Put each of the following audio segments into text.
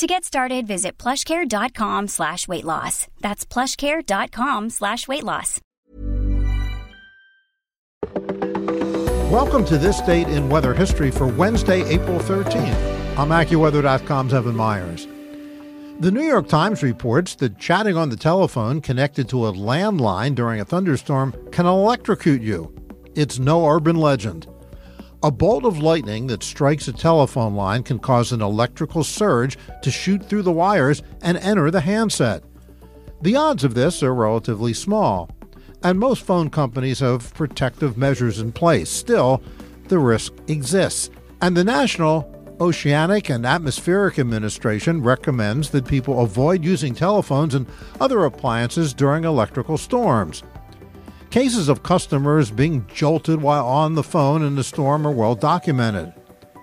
To get started, visit plushcare.com slash weight loss. That's plushcare.com slash weight loss. Welcome to this date in weather history for Wednesday, April 13th. I'm AccuWeather.com's Evan Myers. The New York Times reports that chatting on the telephone connected to a landline during a thunderstorm can electrocute you. It's no urban legend. A bolt of lightning that strikes a telephone line can cause an electrical surge to shoot through the wires and enter the handset. The odds of this are relatively small, and most phone companies have protective measures in place. Still, the risk exists, and the National Oceanic and Atmospheric Administration recommends that people avoid using telephones and other appliances during electrical storms. Cases of customers being jolted while on the phone in the storm are well documented.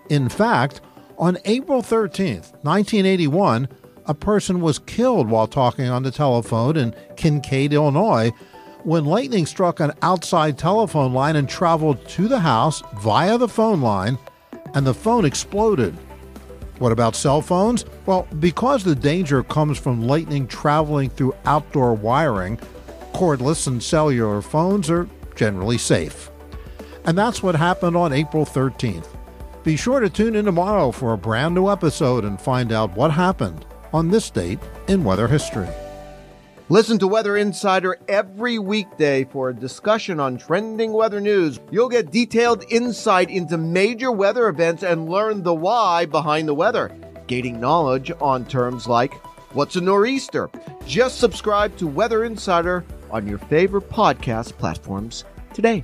In fact, on April 13, 1981, a person was killed while talking on the telephone in Kincaid, Illinois, when lightning struck an outside telephone line and traveled to the house via the phone line, and the phone exploded. What about cell phones? Well, because the danger comes from lightning traveling through outdoor wiring, cordless and cellular phones are generally safe. And that's what happened on April 13th. Be sure to tune in tomorrow for a brand new episode and find out what happened on this date in weather history. Listen to Weather Insider every weekday for a discussion on trending weather news. You'll get detailed insight into major weather events and learn the why behind the weather, gaining knowledge on terms like what's a nor'easter. Just subscribe to Weather Insider on your favorite podcast platforms today.